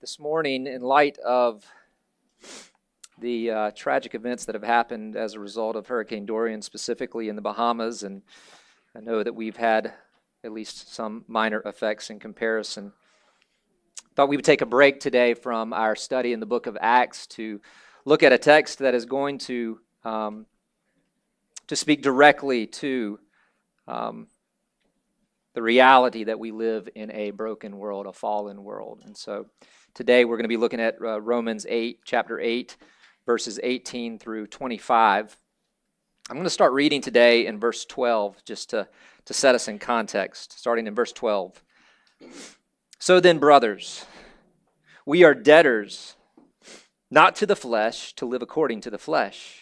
this morning in light of the uh, tragic events that have happened as a result of Hurricane Dorian, specifically in the Bahamas. And I know that we've had at least some minor effects in comparison. Thought we would take a break today from our study in the book of Acts to look at a text that is going to um, to speak directly to um, the reality that we live in a broken world, a fallen world. And so today we're going to be looking at uh, Romans 8, chapter 8, verses 18 through 25. I'm going to start reading today in verse 12 just to, to set us in context, starting in verse 12. So then, brothers, we are debtors, not to the flesh, to live according to the flesh.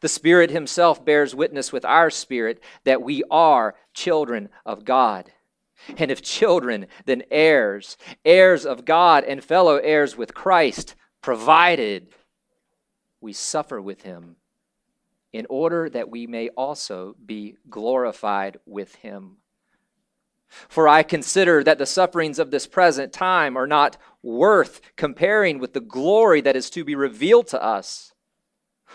The Spirit Himself bears witness with our spirit that we are children of God. And if children, then heirs, heirs of God and fellow heirs with Christ, provided we suffer with Him, in order that we may also be glorified with Him. For I consider that the sufferings of this present time are not worth comparing with the glory that is to be revealed to us.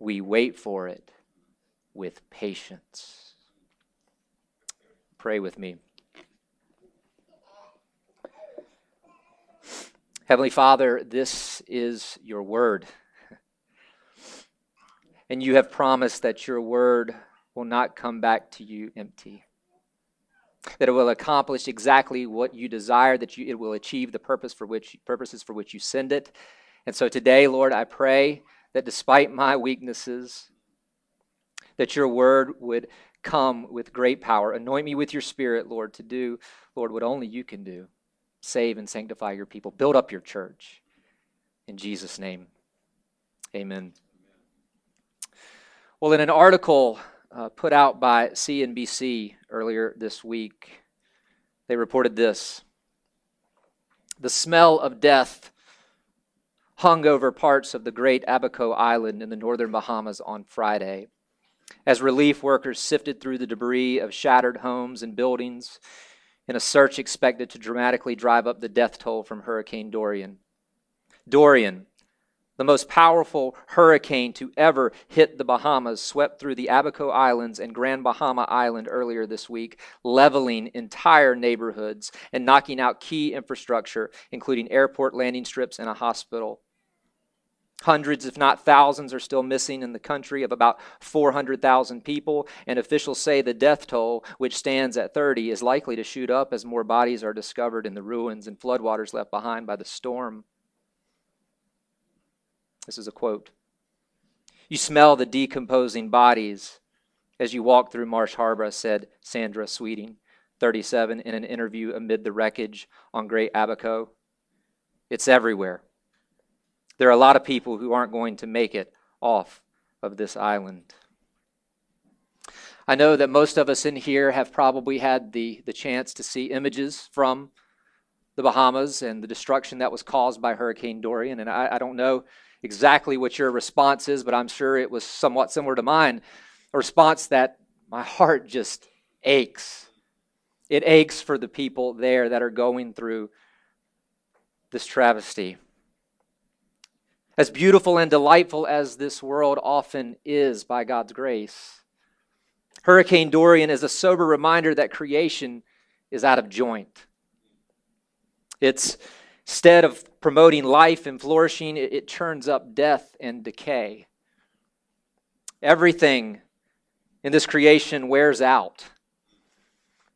we wait for it with patience. Pray with me. Heavenly Father, this is your word. And you have promised that your word will not come back to you empty. That it will accomplish exactly what you desire, that you, it will achieve the purpose for which, purposes for which you send it. And so today, Lord, I pray that despite my weaknesses, that your word would come with great power. Anoint me with your spirit, Lord, to do, Lord, what only you can do. Save and sanctify your people. Build up your church. In Jesus' name, amen. Well, in an article uh, put out by CNBC earlier this week, they reported this The smell of death hung over parts of the great Abaco Island in the northern Bahamas on Friday. As relief workers sifted through the debris of shattered homes and buildings in a search expected to dramatically drive up the death toll from Hurricane Dorian. Dorian, the most powerful hurricane to ever hit the Bahamas, swept through the Abaco Islands and Grand Bahama Island earlier this week, leveling entire neighborhoods and knocking out key infrastructure, including airport landing strips and a hospital. Hundreds, if not thousands, are still missing in the country of about 400,000 people, and officials say the death toll, which stands at 30, is likely to shoot up as more bodies are discovered in the ruins and floodwaters left behind by the storm. This is a quote. You smell the decomposing bodies as you walk through Marsh Harbor, said Sandra Sweeting, 37, in an interview amid the wreckage on Great Abaco. It's everywhere. There are a lot of people who aren't going to make it off of this island. I know that most of us in here have probably had the, the chance to see images from the Bahamas and the destruction that was caused by Hurricane Dorian. And I, I don't know exactly what your response is, but I'm sure it was somewhat similar to mine. A response that my heart just aches. It aches for the people there that are going through this travesty. As beautiful and delightful as this world often is by God's grace, Hurricane Dorian is a sober reminder that creation is out of joint. It's instead of promoting life and flourishing, it, it churns up death and decay. Everything in this creation wears out.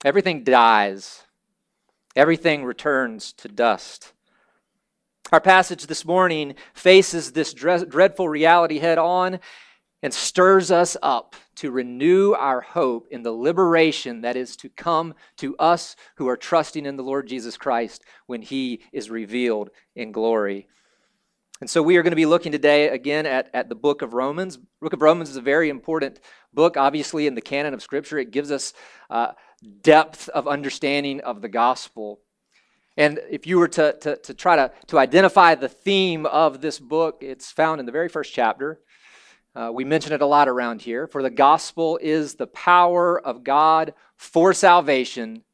Everything dies. Everything returns to dust. Our passage this morning faces this dreadful reality head on and stirs us up to renew our hope in the liberation that is to come to us who are trusting in the Lord Jesus Christ when he is revealed in glory. And so we are going to be looking today again at, at the book of Romans. The book of Romans is a very important book, obviously, in the canon of Scripture. It gives us uh, depth of understanding of the gospel. And if you were to, to, to try to, to identify the theme of this book, it's found in the very first chapter. Uh, we mention it a lot around here. For the gospel is the power of God for salvation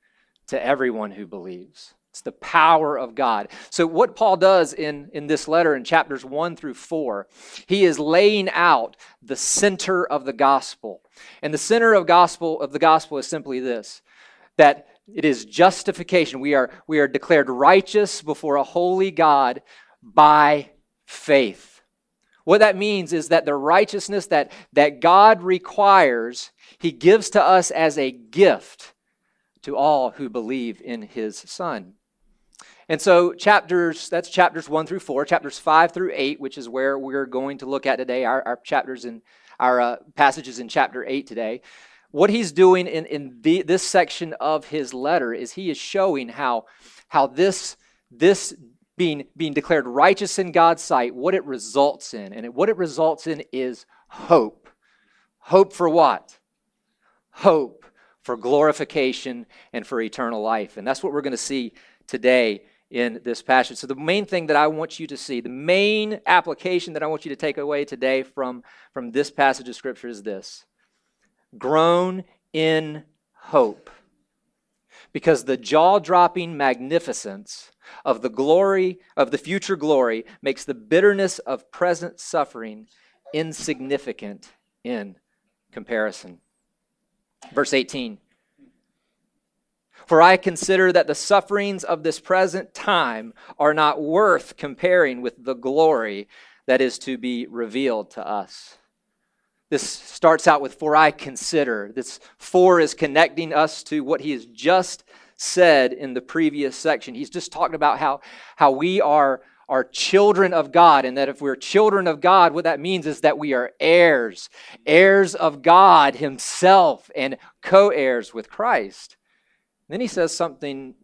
to everyone who believes. It's the power of God. So, what Paul does in, in this letter in chapters 1 through 4, he is laying out the center of the gospel. And the center of gospel of the gospel is simply this that it is justification. We are, we are declared righteous before a holy God by faith. What that means is that the righteousness that, that God requires, He gives to us as a gift to all who believe in His Son. And so, chapters, that's chapters 1 through 4, chapters 5 through 8, which is where we're going to look at today, our, our chapters in our uh, passages in chapter 8 today. What he's doing in, in the, this section of his letter is he is showing how, how this, this being, being declared righteous in God's sight, what it results in. And what it results in is hope. Hope for what? Hope for glorification and for eternal life. And that's what we're going to see today in this passage. So, the main thing that I want you to see, the main application that I want you to take away today from, from this passage of Scripture is this groan in hope. Because the jaw dropping magnificence of the glory of the future glory makes the bitterness of present suffering insignificant in comparison. Verse 18 For I consider that the sufferings of this present time are not worth comparing with the glory that is to be revealed to us. This starts out with, For I consider. This for is connecting us to what he has just said in the previous section. He's just talking about how, how we are, are children of God, and that if we're children of God, what that means is that we are heirs, heirs of God Himself, and co heirs with Christ. then he says something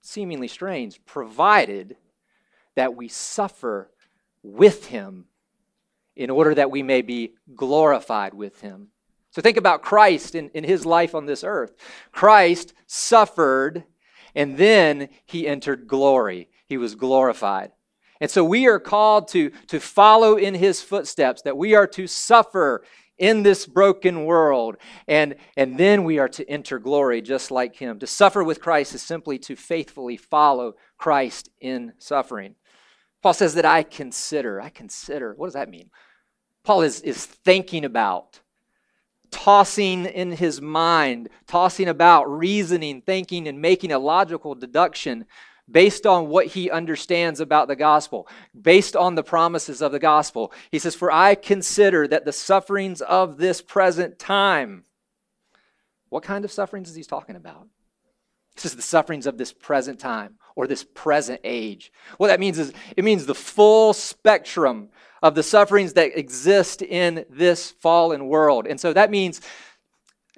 seemingly strange provided that we suffer with Him in order that we may be glorified with Him. So think about Christ in, in his life on this earth. Christ suffered and then he entered glory. He was glorified. And so we are called to, to follow in his footsteps, that we are to suffer in this broken world, and, and then we are to enter glory just like him. To suffer with Christ is simply to faithfully follow Christ in suffering. Paul says that I consider. I consider. What does that mean? Paul is, is thinking about tossing in his mind, tossing about, reasoning, thinking, and making a logical deduction based on what he understands about the gospel, based on the promises of the gospel. He says, For I consider that the sufferings of this present time, what kind of sufferings is he talking about? He says, The sufferings of this present time or this present age. What that means is it means the full spectrum of the sufferings that exist in this fallen world. And so that means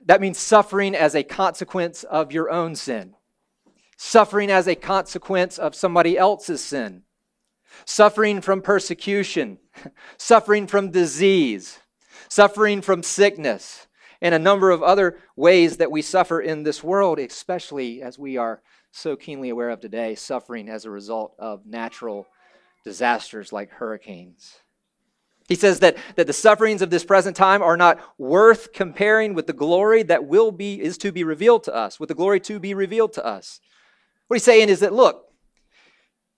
that means suffering as a consequence of your own sin. Suffering as a consequence of somebody else's sin. Suffering from persecution, suffering from disease, suffering from sickness, and a number of other ways that we suffer in this world, especially as we are so keenly aware of today, suffering as a result of natural disasters like hurricanes. He says that, that the sufferings of this present time are not worth comparing with the glory that will be is to be revealed to us, with the glory to be revealed to us. What he's saying is that look,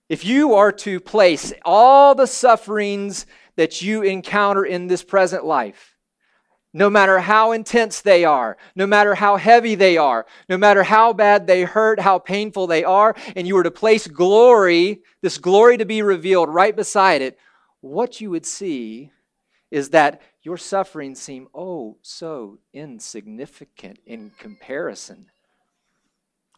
if you are to place all the sufferings that you encounter in this present life, no matter how intense they are, no matter how heavy they are, no matter how bad they hurt, how painful they are, and you were to place glory, this glory to be revealed right beside it, what you would see is that your sufferings seem oh so insignificant in comparison.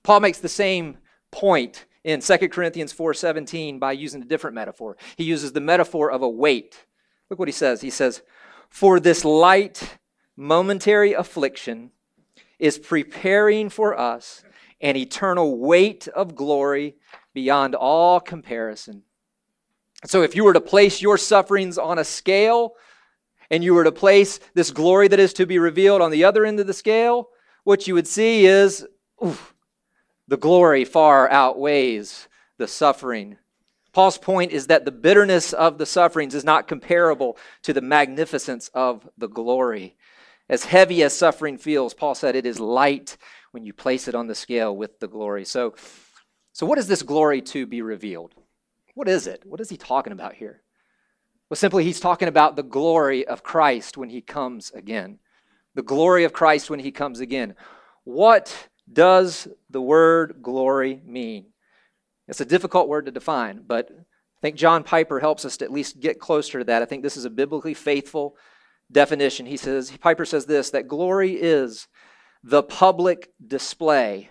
Paul makes the same point in 2 Corinthians 4:17 by using a different metaphor. He uses the metaphor of a weight. Look what he says. He says, "For this light momentary affliction is preparing for us an eternal weight of glory beyond all comparison." So if you were to place your sufferings on a scale and you were to place this glory that is to be revealed on the other end of the scale, what you would see is oof, the glory far outweighs the suffering. Paul's point is that the bitterness of the sufferings is not comparable to the magnificence of the glory. As heavy as suffering feels, Paul said it is light when you place it on the scale with the glory. So, so what is this glory to be revealed? What is it? What is he talking about here? Well, simply, he's talking about the glory of Christ when he comes again. The glory of Christ when he comes again. What does the word glory mean? It's a difficult word to define, but I think John Piper helps us to at least get closer to that. I think this is a biblically faithful definition. He says, Piper says this that glory is the public display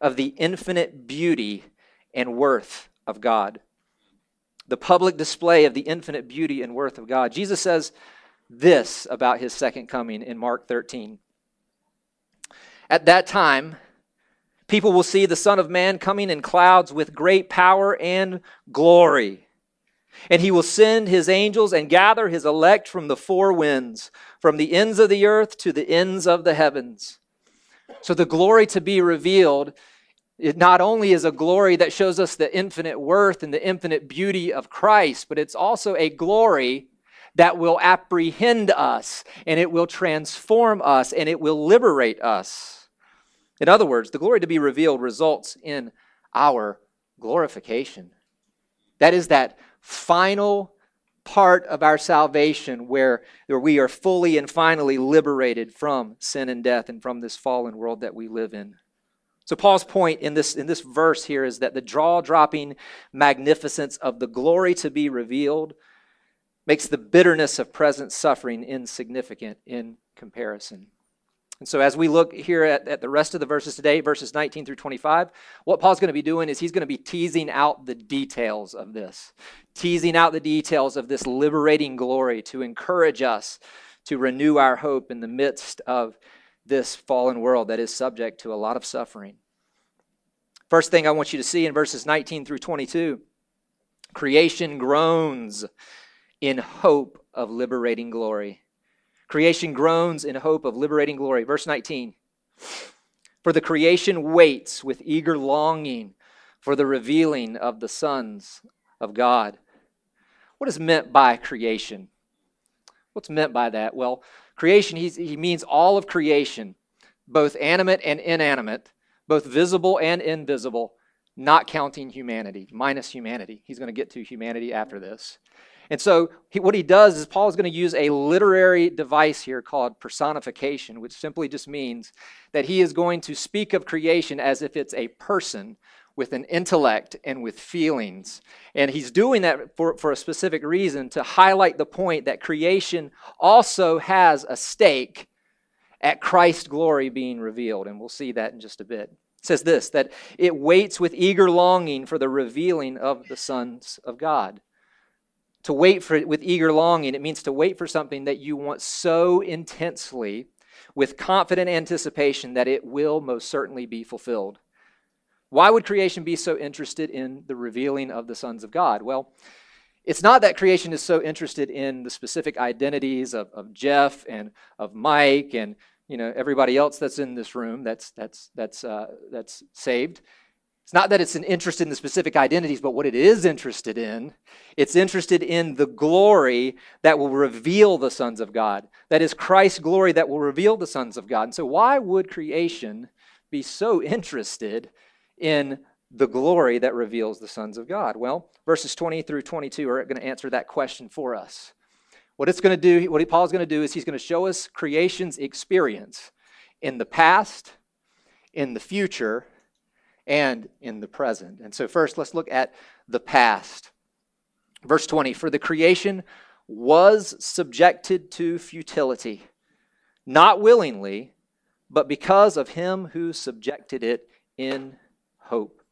of the infinite beauty and worth of God the public display of the infinite beauty and worth of God. Jesus says this about his second coming in Mark 13. At that time, people will see the Son of Man coming in clouds with great power and glory. And he will send his angels and gather his elect from the four winds, from the ends of the earth to the ends of the heavens. So the glory to be revealed it not only is a glory that shows us the infinite worth and the infinite beauty of Christ, but it's also a glory that will apprehend us and it will transform us and it will liberate us. In other words, the glory to be revealed results in our glorification. That is that final part of our salvation where, where we are fully and finally liberated from sin and death and from this fallen world that we live in. So Paul's point in this in this verse here is that the jaw-dropping magnificence of the glory to be revealed makes the bitterness of present suffering insignificant in comparison. And so, as we look here at, at, the rest of the verses today, verses 19 through 25, what Paul's going to be doing is he's going to be teasing out the details of this, teasing out the details of this liberating glory to encourage us to renew our hope in the midst of this fallen world that is subject to a lot of suffering. First thing I want you to see in verses 19 through 22 creation groans in hope of liberating glory. Creation groans in hope of liberating glory. Verse 19 For the creation waits with eager longing for the revealing of the sons of God. What is meant by creation? What's meant by that? Well, Creation, he means all of creation, both animate and inanimate, both visible and invisible, not counting humanity, minus humanity. He's going to get to humanity after this. And so, he, what he does is Paul is going to use a literary device here called personification, which simply just means that he is going to speak of creation as if it's a person with an intellect and with feelings. And he's doing that for, for a specific reason to highlight the point that creation also has a stake at Christ's glory being revealed. And we'll see that in just a bit. It says this that it waits with eager longing for the revealing of the sons of God. To wait for it with eager longing, it means to wait for something that you want so intensely with confident anticipation that it will most certainly be fulfilled. Why would creation be so interested in the revealing of the sons of God? Well, it's not that creation is so interested in the specific identities of, of Jeff and of Mike and you know everybody else that's in this room that's that's that's uh, that's saved. It's not that it's an interest in the specific identities, but what it is interested in, it's interested in the glory that will reveal the sons of God. That is Christ's glory that will reveal the sons of God. And so, why would creation be so interested in the glory that reveals the sons of God? Well, verses 20 through 22 are going to answer that question for us. What it's going to do, what Paul's going to do is he's going to show us creation's experience in the past, in the future, and in the present. And so, first, let's look at the past. Verse 20 For the creation was subjected to futility, not willingly, but because of him who subjected it in hope.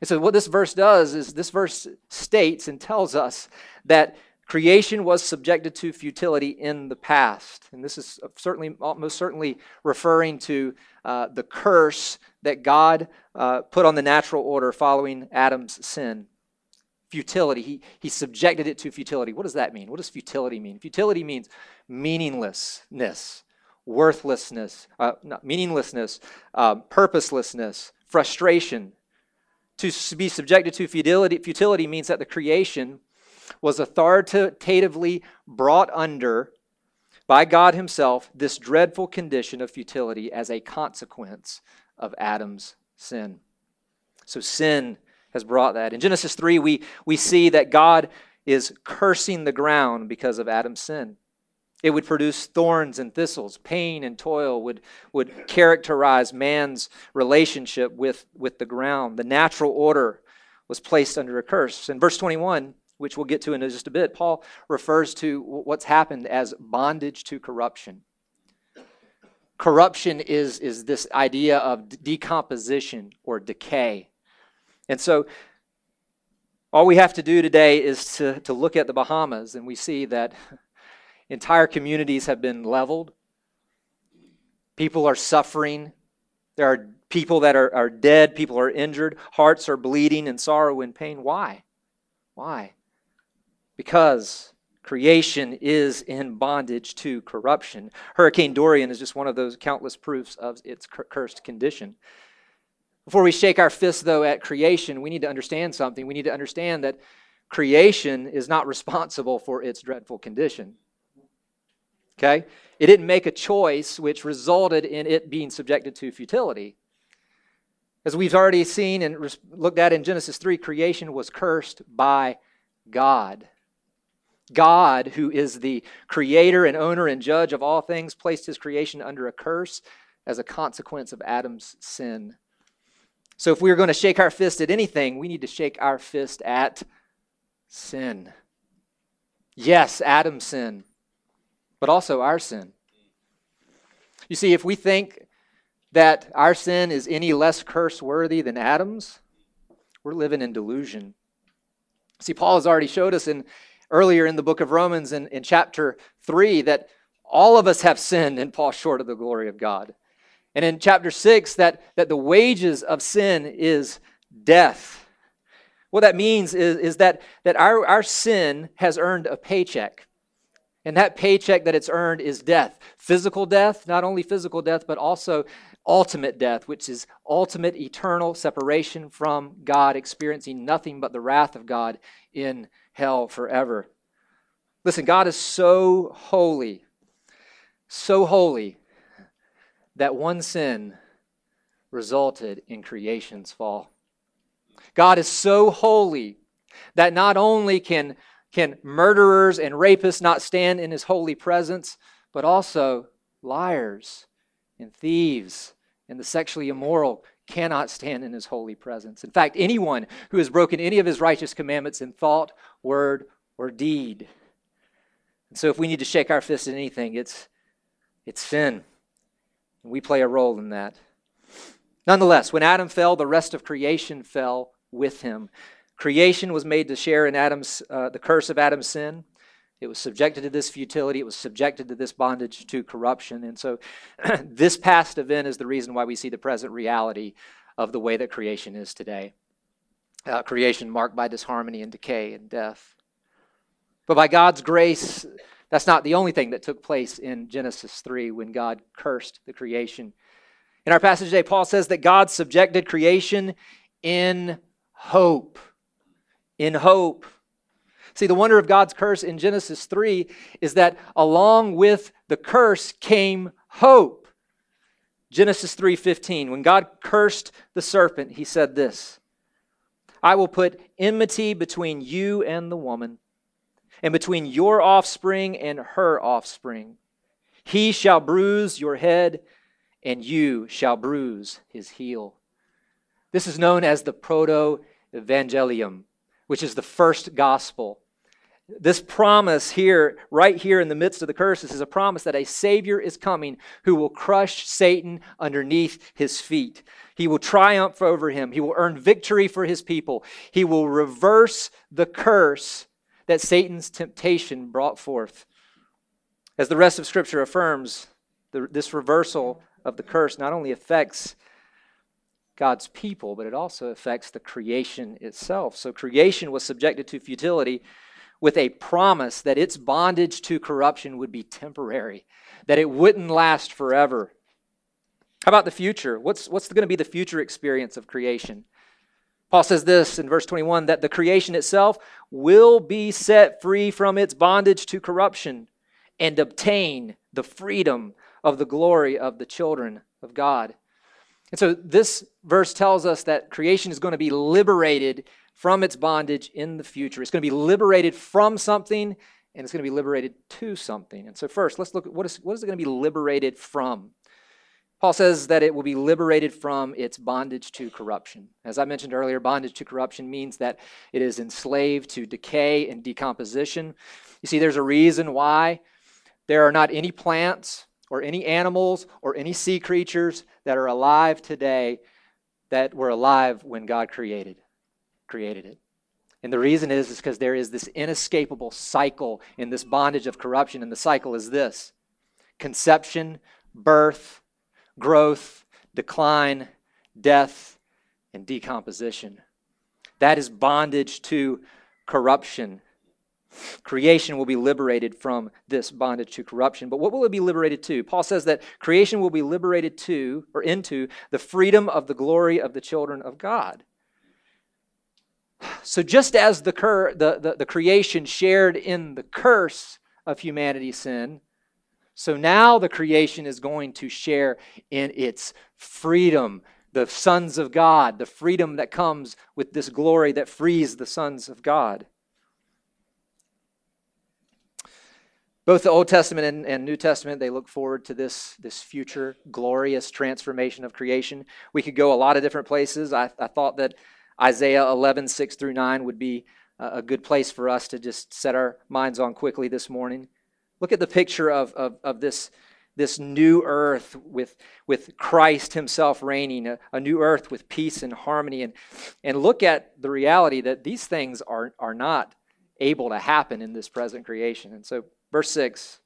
And so, what this verse does is this verse states and tells us that creation was subjected to futility in the past. And this is certainly, most certainly, referring to uh, the curse that God uh, put on the natural order following Adam's sin. Futility. He, he subjected it to futility. What does that mean? What does futility mean? Futility means meaninglessness, worthlessness, uh, meaninglessness, uh, purposelessness, frustration. To be subjected to futility, futility means that the creation was authoritatively brought under by God Himself this dreadful condition of futility as a consequence of Adam's sin. So sin has brought that. In Genesis 3, we, we see that God is cursing the ground because of Adam's sin. It would produce thorns and thistles. Pain and toil would, would characterize man's relationship with, with the ground. The natural order was placed under a curse. In verse 21, which we'll get to in just a bit, Paul refers to what's happened as bondage to corruption. Corruption is, is this idea of decomposition or decay. And so, all we have to do today is to, to look at the Bahamas, and we see that entire communities have been leveled. People are suffering. There are people that are, are dead. People are injured. Hearts are bleeding in sorrow and pain. Why? Why? Because Creation is in bondage to corruption. Hurricane Dorian is just one of those countless proofs of its cursed condition. Before we shake our fist, though, at creation, we need to understand something. We need to understand that creation is not responsible for its dreadful condition. Okay? It didn't make a choice which resulted in it being subjected to futility. As we've already seen and looked at in Genesis 3, creation was cursed by God. God, who is the creator and owner and judge of all things, placed his creation under a curse as a consequence of Adam's sin. So, if we're going to shake our fist at anything, we need to shake our fist at sin. Yes, Adam's sin, but also our sin. You see, if we think that our sin is any less curse worthy than Adam's, we're living in delusion. See, Paul has already showed us in earlier in the book of Romans in, in chapter 3 that all of us have sinned and fall short of the glory of God. And in chapter 6, that, that the wages of sin is death. What that means is, is that, that our, our sin has earned a paycheck. And that paycheck that it's earned is death. Physical death, not only physical death, but also ultimate death, which is ultimate eternal separation from God, experiencing nothing but the wrath of God in hell forever. Listen, God is so holy, so holy, that one sin resulted in creation's fall. God is so holy that not only can, can murderers and rapists not stand in his holy presence, but also liars and thieves and the sexually immoral cannot stand in his holy presence. In fact, anyone who has broken any of his righteous commandments in thought, word, or deed. And so if we need to shake our fist at anything, it's it's sin. And we play a role in that. Nonetheless, when Adam fell, the rest of creation fell with him. Creation was made to share in Adam's uh, the curse of Adam's sin. It was subjected to this futility. It was subjected to this bondage to corruption. And so, this past event is the reason why we see the present reality of the way that creation is today. Uh, creation marked by disharmony and decay and death. But by God's grace, that's not the only thing that took place in Genesis 3 when God cursed the creation. In our passage today, Paul says that God subjected creation in hope. In hope. See, the wonder of God's curse in Genesis 3 is that along with the curse came hope. Genesis 3:15 when God cursed the serpent he said this I will put enmity between you and the woman and between your offspring and her offspring. He shall bruise your head and you shall bruise his heel. This is known as the proto evangelium which is the first gospel this promise here, right here in the midst of the curses, is a promise that a Savior is coming who will crush Satan underneath his feet. He will triumph over him. He will earn victory for his people. He will reverse the curse that Satan's temptation brought forth. As the rest of Scripture affirms, the, this reversal of the curse not only affects God's people, but it also affects the creation itself. So creation was subjected to futility with a promise that its bondage to corruption would be temporary, that it wouldn't last forever. How about the future? What's, what's going to be the future experience of creation? Paul says this in verse 21 that the creation itself will be set free from its bondage to corruption and obtain the freedom of the glory of the children of God. And so this verse tells us that creation is going to be liberated from its bondage in the future. It's going to be liberated from something and it's going to be liberated to something. And so, first, let's look at what is, what is it going to be liberated from? Paul says that it will be liberated from its bondage to corruption. As I mentioned earlier, bondage to corruption means that it is enslaved to decay and decomposition. You see, there's a reason why there are not any plants or any animals or any sea creatures that are alive today that were alive when God created created it. And the reason is, is because there is this inescapable cycle in this bondage of corruption. And the cycle is this conception, birth, growth, decline, death, and decomposition. That is bondage to corruption. Creation will be liberated from this bondage to corruption. But what will it be liberated to? Paul says that creation will be liberated to or into the freedom of the glory of the children of God. So, just as the, cur- the, the, the creation shared in the curse of humanity's sin, so now the creation is going to share in its freedom, the sons of God, the freedom that comes with this glory that frees the sons of God. Both the Old Testament and, and, New Testament, they look forward to this, this future glorious transformation of creation. We could go a lot of different places. I, I thought that Isaiah 11, 6 through 9 would be a good place for us to just set our minds on quickly this morning. Look at the picture of, of, of this, this new earth with, with Christ Himself reigning, a, a new earth with peace and harmony. And, and look at the reality that these things are, are not able to happen in this present creation. And so, verse 6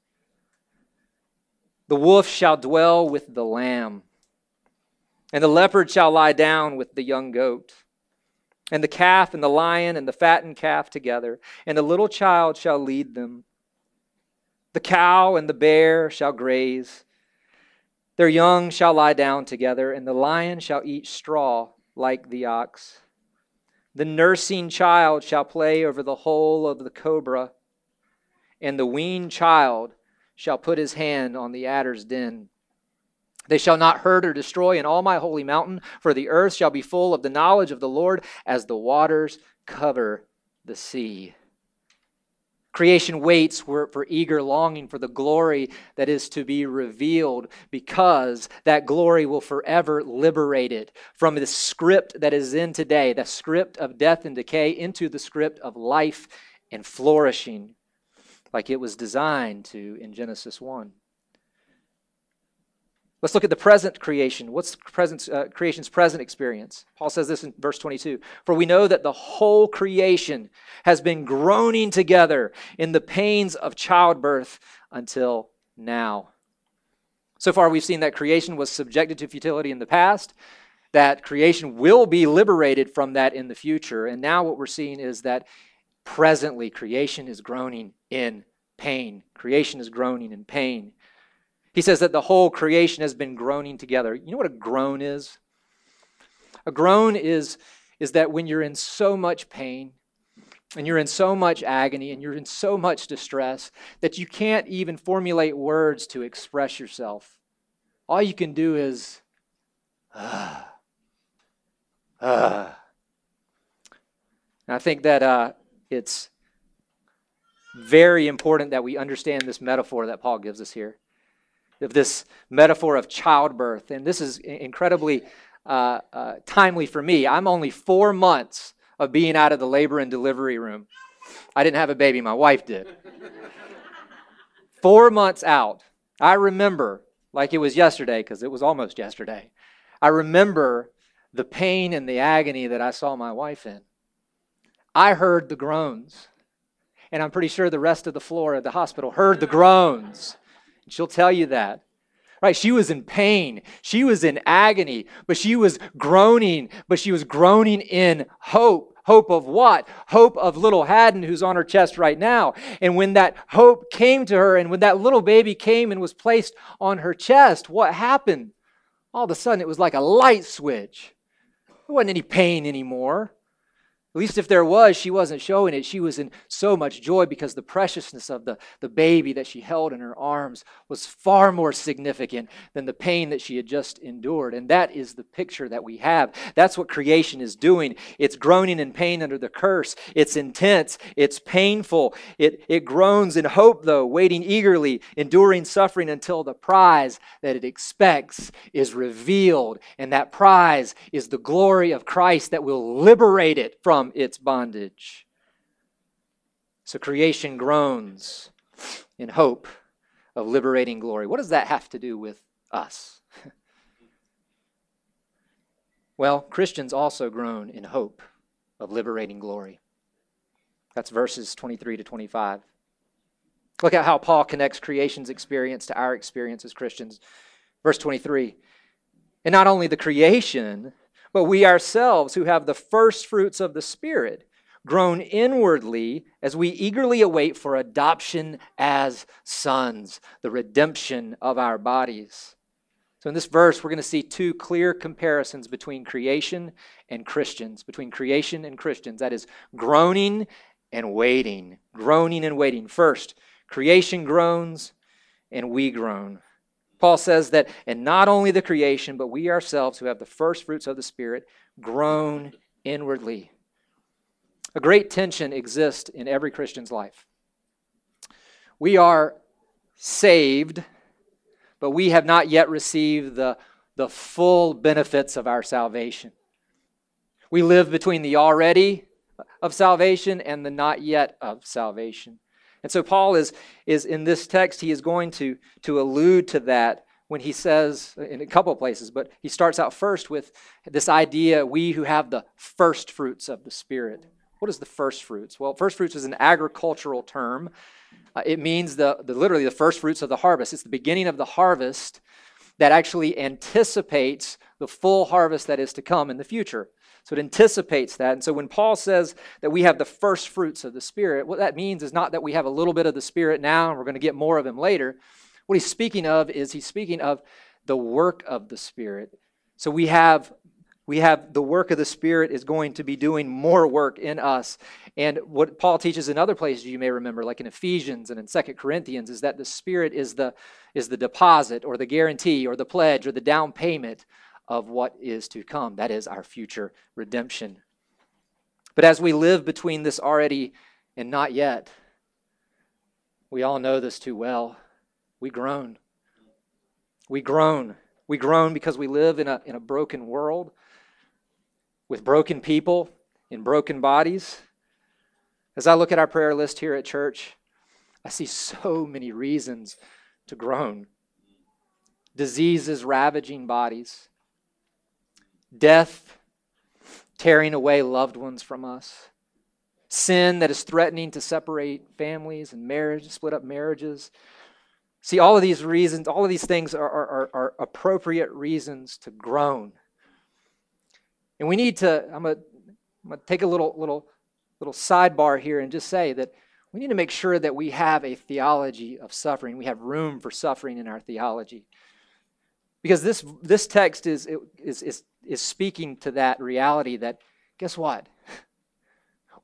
The wolf shall dwell with the lamb, and the leopard shall lie down with the young goat and the calf and the lion and the fattened calf together, and the little child shall lead them. The cow and the bear shall graze. Their young shall lie down together, and the lion shall eat straw like the ox. The nursing child shall play over the hole of the cobra, and the weaned child shall put his hand on the adder's den. They shall not hurt or destroy in all my holy mountain, for the earth shall be full of the knowledge of the Lord as the waters cover the sea. Creation waits for, eager longing for the glory that is to be revealed because that glory will forever liberate it from the script that is in today, the script of death and decay, into the script of life and flourishing, like it was designed to in Genesis 1. Let's look at the present creation. What's present, uh, creation's present experience? Paul says this in verse 22 For we know that the whole creation has been groaning together in the pains of childbirth until now. So far, we've seen that creation was subjected to futility in the past, that creation will be liberated from that in the future. And now, what we're seeing is that presently creation is groaning in pain. Creation is groaning in pain. He says that the whole creation has been groaning together. You know what a groan is? A groan is, is that when you're in so much pain, and you're in so much agony and you're in so much distress that you can't even formulate words to express yourself. All you can do is, ah, ah. And I think that uh, it's very important that we understand this metaphor that Paul gives us here of this metaphor of childbirth. And this is incredibly uh, uh, timely for me. I'm only four months of being out of the labor and delivery room. I didn't have a baby, my wife did. four months out. I remember, like it was yesterday, because it was almost yesterday. I remember the pain and the agony that I saw my wife in. I heard the groans. And I'm pretty sure the rest of the floor at the hospital heard the groans. She'll tell you that. Right? She was in pain. She was in agony, but she was groaning, but she was groaning in hope. Hope of what? Hope of little Haddon who's on her chest right now. And when that hope came to her, and when that little baby came and was placed on her chest, what happened? All of a sudden, it was like a light switch. There wasn't any pain anymore. At least if there was, she wasn't showing it. She was in so much joy because the preciousness of the, the baby that she held in her arms was far more significant than the pain that she had just endured. And that is the picture that we have. That's what creation is doing. It's groaning in pain under the curse. It's intense. It's painful. It, it groans in hope, though, waiting eagerly, enduring suffering until the prize that it expects is revealed. And that prize is the glory of Christ that will liberate it from its bondage. So creation groans in hope of liberating glory. What does that have to do with us? well, Christians also groan in hope of liberating glory. That's verses 23 to 25. Look at how Paul connects creation's experience to our experience as Christians. Verse 23 And not only the creation, but we ourselves, who have the first fruits of the Spirit, groan inwardly as we eagerly await for adoption as sons, the redemption of our bodies. So, in this verse, we're going to see two clear comparisons between creation and Christians, between creation and Christians. That is, groaning and waiting. Groaning and waiting. First, creation groans and we groan. Paul says that, and not only the creation, but we ourselves who have the first fruits of the Spirit groan inwardly. A great tension exists in every Christian's life. We are saved, but we have not yet received the, the full benefits of our salvation. We live between the already of salvation and the not yet of salvation. And so Paul is, is in this text, he is going to, to allude to that when he says in a couple of places, but he starts out first with this idea we who have the first fruits of the Spirit. What is the first fruits? Well, first fruits is an agricultural term. Uh, it means the, the literally the first fruits of the harvest. It's the beginning of the harvest that actually anticipates the full harvest that is to come in the future. So it anticipates that. And so when Paul says that we have the first fruits of the Spirit, what that means is not that we have a little bit of the Spirit now and we're going to get more of Him later. What he's speaking of is he's speaking of the work of the Spirit. So we have we have the work of the Spirit is going to be doing more work in us. And what Paul teaches in other places you may remember, like in Ephesians and in Second Corinthians, is that the Spirit is the is the deposit or the guarantee or the pledge or the down payment of what is to come. That is our future redemption. But as we live between this already and not yet, we all know this too well. We groan. We groan. We groan because we live in a, in a broken world with broken people in broken bodies. As I look at our prayer list here at church, I see so many reasons to groan. Diseases ravaging bodies, death tearing away loved ones from us, sin that is threatening to separate families and marriage, split up marriages. See, all of these reasons, all of these things are, are, are appropriate reasons to groan. And we need to, I'm going to take a little, little, little sidebar here and just say that we need to make sure that we have a theology of suffering. We have room for suffering in our theology. Because this, this text is, is, is, is speaking to that reality that guess what?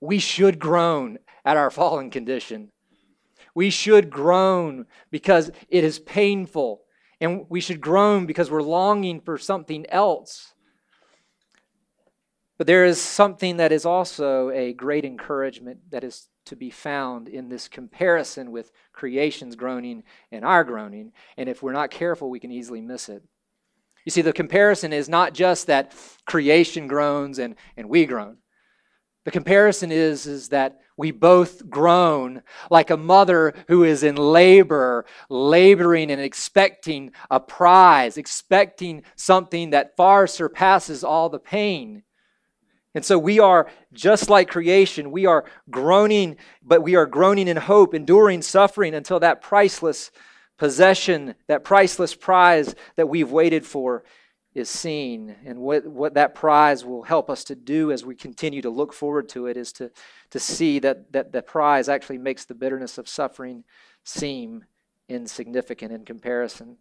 We should groan at our fallen condition. We should groan because it is painful. And we should groan because we're longing for something else. But there is something that is also a great encouragement that is to be found in this comparison with creation's groaning and our groaning. And if we're not careful, we can easily miss it. You see, the comparison is not just that creation groans and, and we groan. The comparison is, is that we both groan like a mother who is in labor, laboring and expecting a prize, expecting something that far surpasses all the pain. And so we are just like creation. We are groaning, but we are groaning in hope, enduring suffering until that priceless possession, that priceless prize that we've waited for is seen. And what, what that prize will help us to do as we continue to look forward to it is to, to see that, that the prize actually makes the bitterness of suffering seem insignificant in comparison.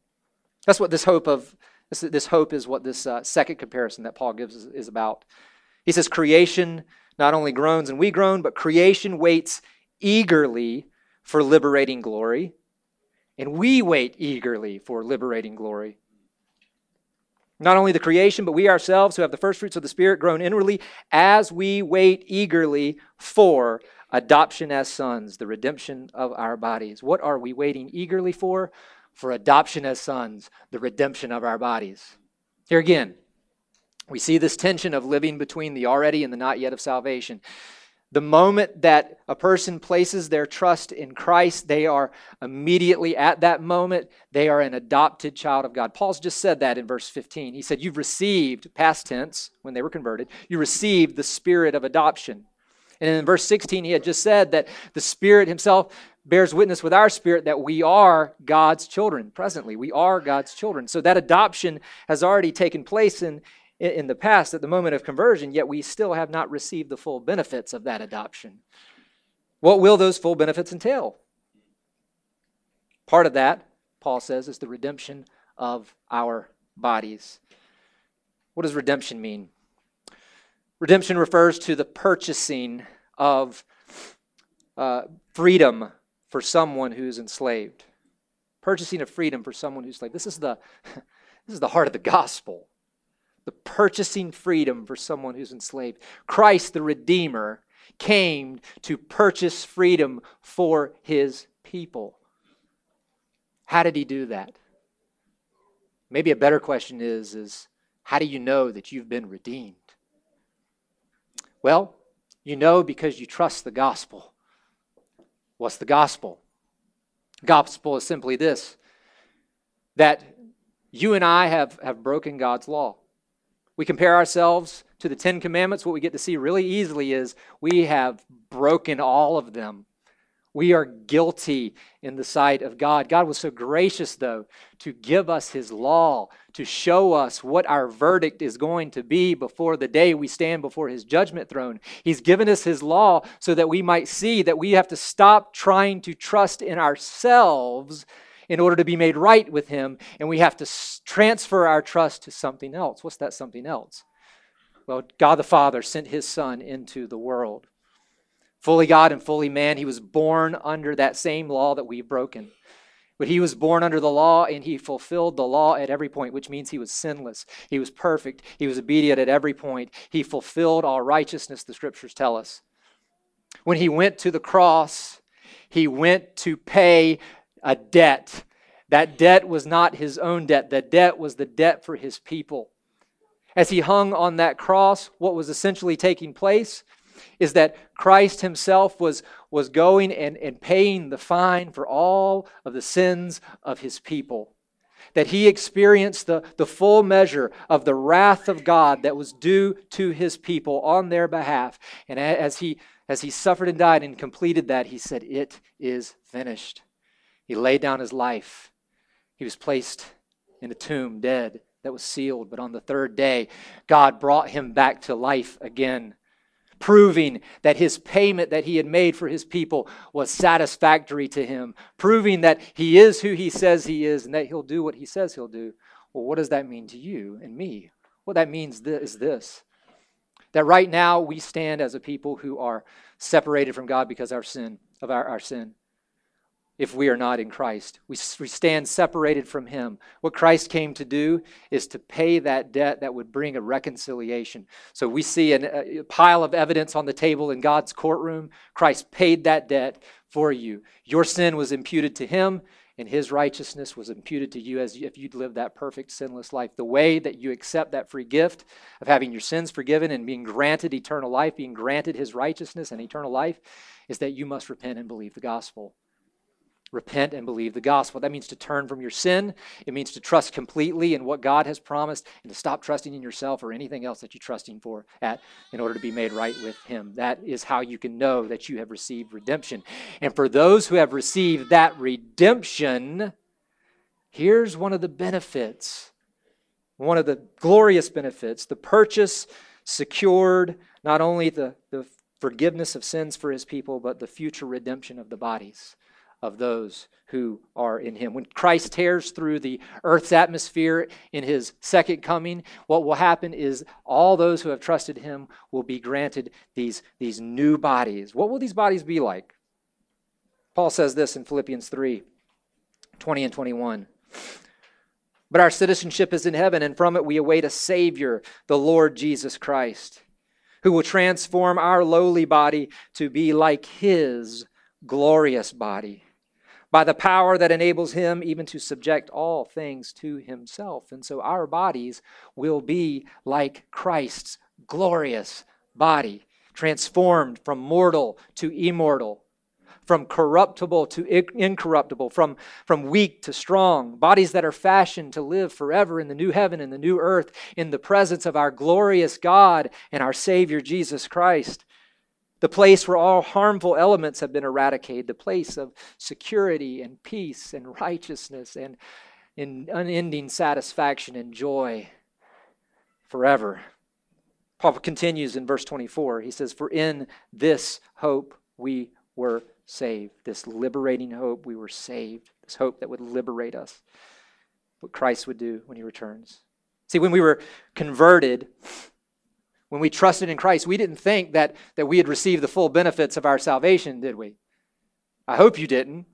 That's what this hope of this, this hope is what this uh, second comparison that Paul gives is, is about. He says, Creation not only groans and we groan, but creation waits eagerly for liberating glory. And we wait eagerly for liberating glory. Not only the creation, but we ourselves who have the first fruits of the Spirit groan inwardly as we wait eagerly for adoption as sons, the redemption of our bodies. What are we waiting eagerly for? For adoption as sons, the redemption of our bodies. Here again, we see this tension of living between the already and the not yet of salvation. The moment that a person places their trust in Christ, they are immediately at that moment, they are an adopted child of God. Paul's just said that in verse 15. He said, You've received, past tense, when they were converted, you received the spirit of adoption. And in verse 16, he had just said that the Spirit Himself bears witness with our spirit that we are God's children. Presently, we are God's children. So that adoption has already taken place in, in the past at the moment of conversion, yet we still have not received the full benefits of that adoption. What will those full benefits entail? Part of that, Paul says, is the redemption of our bodies. What does redemption mean? Redemption refers to the purchasing of uh, freedom for someone who's enslaved. Purchasing of freedom for someone who's enslaved. This is the, this is the heart of the gospel the purchasing freedom for someone who's enslaved. Christ, the Redeemer, came to purchase freedom for his people. How did he do that? Maybe a better question is, is how do you know that you've been redeemed? Well, you know because you trust the gospel. What's the gospel? Gospel is simply this that you and I have, have broken God's law we compare ourselves to the Ten Commandments, what we get to see really easily is we have broken all of them. We are guilty in the sight of God. God was so gracious, though, to give us His law, to show us what our verdict is going to be before the day we stand before His judgment throne. He's given us His law so that we might see that we have to stop trying to trust in ourselves in order to be made right with Him, and we have to transfer our trust to something else. What's that something else? Well, God the Father sent His Son into the world. Fully God and fully man, He was born under that same law that we've broken. But he was born under the law and he fulfilled the law at every point, which means he was sinless. He was perfect. He was obedient at every point. He fulfilled all righteousness, the scriptures tell us. When he went to the cross, he went to pay a debt. That debt was not his own debt, the debt was the debt for his people. As he hung on that cross, what was essentially taking place is that Christ himself was, was going and, and paying the fine for all of the sins of his people. That he experienced the, the full measure of the wrath of God that was due to his people on their behalf. And as he, as he suffered and died and completed that, he said, It is finished. He laid down his life. He was placed in a tomb, dead, that was sealed. But on the third day, God brought him back to life again, proving that his payment that he had made for his people was satisfactory to him, proving that he is who he says he is and that he'll do what he says he'll do. Well, what does that mean to you and me? What that means is this That right now we stand as a people who are separated from God because of our sin, of our, our sin if we are not in Christ. We, we stand separated from Him. What Christ came to do is to pay that debt that would bring a reconciliation. So we see an, a pile of evidence on the table in God's courtroom. Christ paid that debt for you. Your sin was imputed to Him, and His righteousness was imputed to you as if you'd lived that perfect, sinless life. The way that you accept that free gift of having your sins forgiven and being granted eternal life, being granted His righteousness and eternal life, is that you must repent and believe the gospel repent and believe the gospel. That means to turn from your sin. It means to trust completely in what God has promised and to stop trusting in yourself or anything else that you're trusting for at in order to be made right with him. That is how you can know that you have received redemption. And for those who have received that redemption, here's one of the benefits. One of the glorious benefits, the purchase secured not only the, the forgiveness of sins for his people, but the future redemption of the bodies of those who are in him. When Christ tears through the earth's atmosphere in his second coming, what will happen is all those who have trusted him will be granted these, these new bodies. What will these bodies be like? Paul says this in Philippians 3 20 and 21. But our citizenship is in heaven, and from it we await a Savior, the Lord Jesus Christ, who will transform our lowly body to be like his glorious body by the power that enables him even to subject all things to himself. And so our bodies will be like Christ's glorious body, transformed from mortal to immortal, from corruptible to incorruptible, from, from weak to strong, bodies that are fashioned to live forever in the new heaven and the new earth in the presence of our glorious God and our Savior Jesus Christ the place where all harmful elements have been eradicated, the place of security and peace and righteousness and in unending satisfaction and joy forever. Paul continues in verse 24. He says, For in this hope we were saved. This liberating hope, we were saved. This hope that would liberate us. What Christ would do when he returns. See, when we were converted, when we trusted in Christ, we didn't think that, that we had received the full benefits of our salvation, did we? I hope you didn't.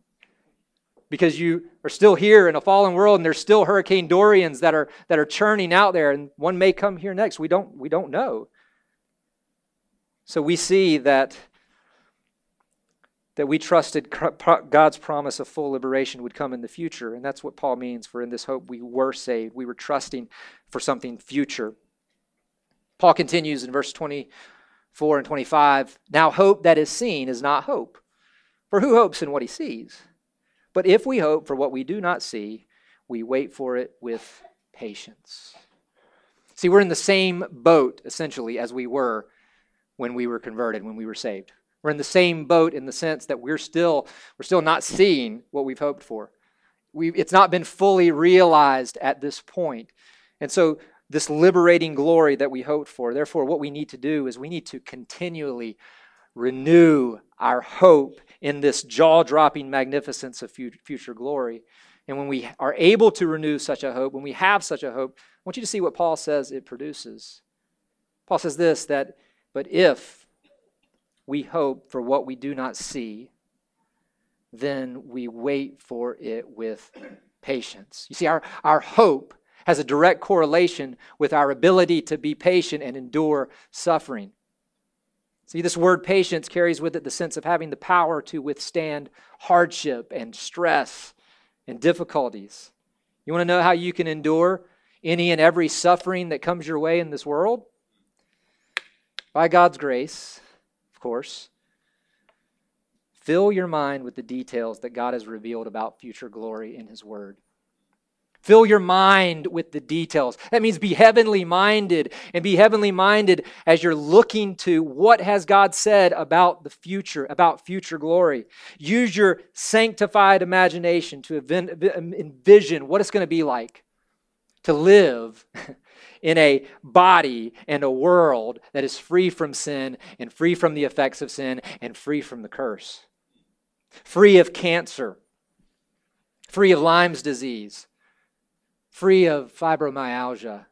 Because you are still here in a fallen world and there's still Hurricane Dorians that are, that are churning out there, and one may come here next. We don't, we don't know. So we see that, that we trusted God's promise of full liberation would come in the future. And that's what Paul means for in this hope we were saved. We were trusting for something future. Paul continues in verse 24 and 25 Now, hope that is seen is not hope. For who hopes in what he sees? But if we hope for what we do not see, we wait for it with patience. See, we're in the same boat, essentially, as we were when we were converted, when we were saved. We're in the same boat in the sense that we're still, we're still not seeing what we've hoped for. we it's not been fully realized at this point. And so this liberating glory that we hoped for. Therefore, what we need to do is we need to continually renew our hope in this jaw dropping magnificence of future glory. And when we are able to renew such a hope, when we have such a hope, I want you to see what Paul says it produces. Paul says this that, but if we hope for what we do not see, then we wait for it with patience. You see, our, our hope has a direct correlation with our ability to be patient and endure suffering. See, this word patience carries with it the sense of having the power to withstand hardship and stress and difficulties. You want to know how you can endure any and every suffering that comes your way in this world? By God's grace, of course. Fill your mind with the details that God has revealed about future glory in His Word. Fill your mind with the details. That means be heavenly minded and be heavenly minded as you're looking to what has God said about the future, about future glory. Use your sanctified imagination to envision what it's going to be like to live in a body and a world that is free from sin and free from the effects of sin and free from the curse. Free of cancer, free of Lyme's disease free of fibromyalgia,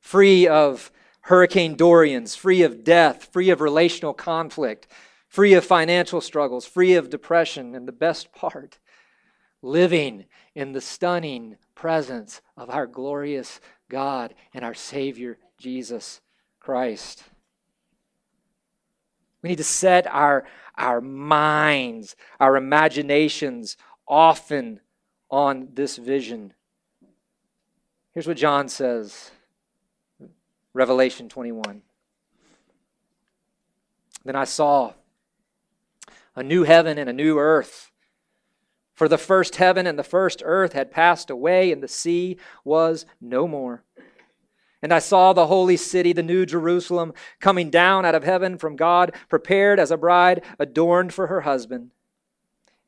free of Hurricane Dorians, free of death, free of relational conflict, free of financial struggles, free of depression, and the best part, living in the stunning presence of our glorious God and our Savior, Jesus Christ. We need to set our, our minds, our imaginations often on this vision. Here's what John says Revelation 21. Then I saw a new heaven and a new earth. For the first heaven and the first earth had passed away, and the sea was no more. And I saw the holy city, the new Jerusalem, coming down out of heaven from God, prepared as a bride adorned for her husband.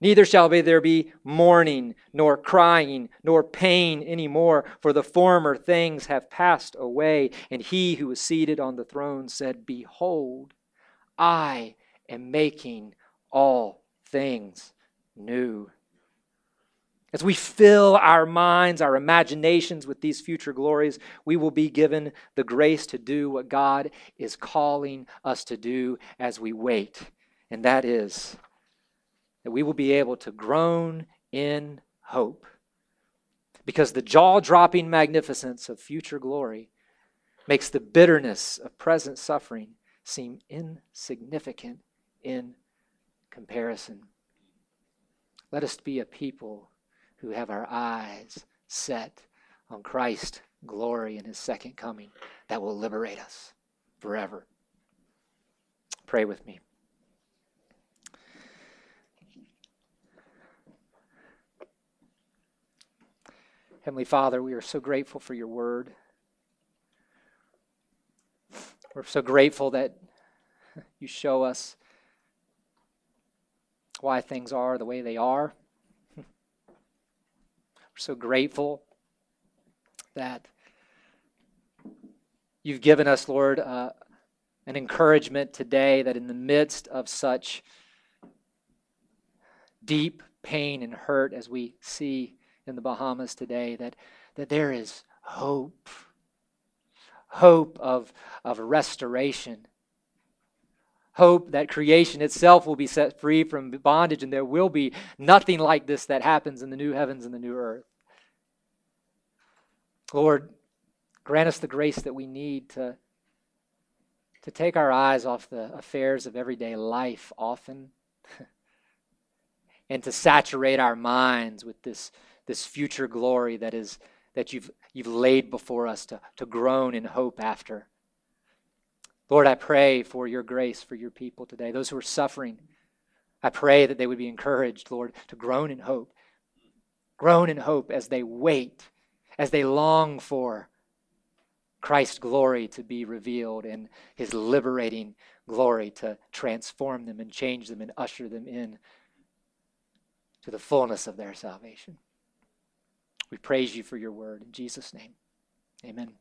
Neither shall there be mourning, nor crying, nor pain any more, for the former things have passed away. And he who was seated on the throne said, Behold, I am making all things new. As we fill our minds, our imaginations with these future glories, we will be given the grace to do what God is calling us to do as we wait, and that is that we will be able to groan in hope. Because the jaw dropping magnificence of future glory makes the bitterness of present suffering seem insignificant in comparison. Let us be a people who have our eyes set on Christ's glory and his second coming that will liberate us forever. Pray with me. Heavenly Father, we are so grateful for your word. We're so grateful that you show us why things are the way they are. We're so grateful that you've given us, Lord, uh, an encouragement today that in the midst of such deep pain and hurt as we see in the Bahamas today that, that there is hope. Hope of, of restoration. Hope that creation itself will be set free from bondage and there will be nothing like this that happens in the new heavens and the new earth. Lord, grant us the grace that we need to, to take our eyes off the affairs of everyday life often and to saturate our minds with this this future glory that is that you've you've laid before us to, to groan in hope after. Lord, I pray for your grace for your people today, those who are suffering. I pray that they would be encouraged, Lord, to groan in hope. Groan in hope as they wait, as they long for Christ's glory to be revealed and his liberating glory to transform them and change them and usher them in to the fullness of their salvation. We praise you for your word. In Jesus' name, amen.